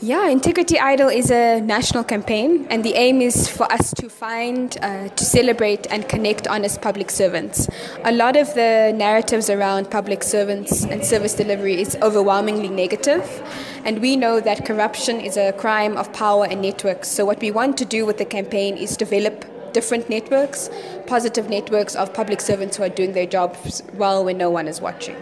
Yeah, Integrity Idol is a national campaign, and the aim is for us to find, uh, to celebrate, and connect honest public servants. A lot of the narratives around public servants and service delivery is overwhelmingly negative, and we know that corruption is a crime of power and networks. So, what we want to do with the campaign is develop different networks, positive networks of public servants who are doing their jobs well when no one is watching.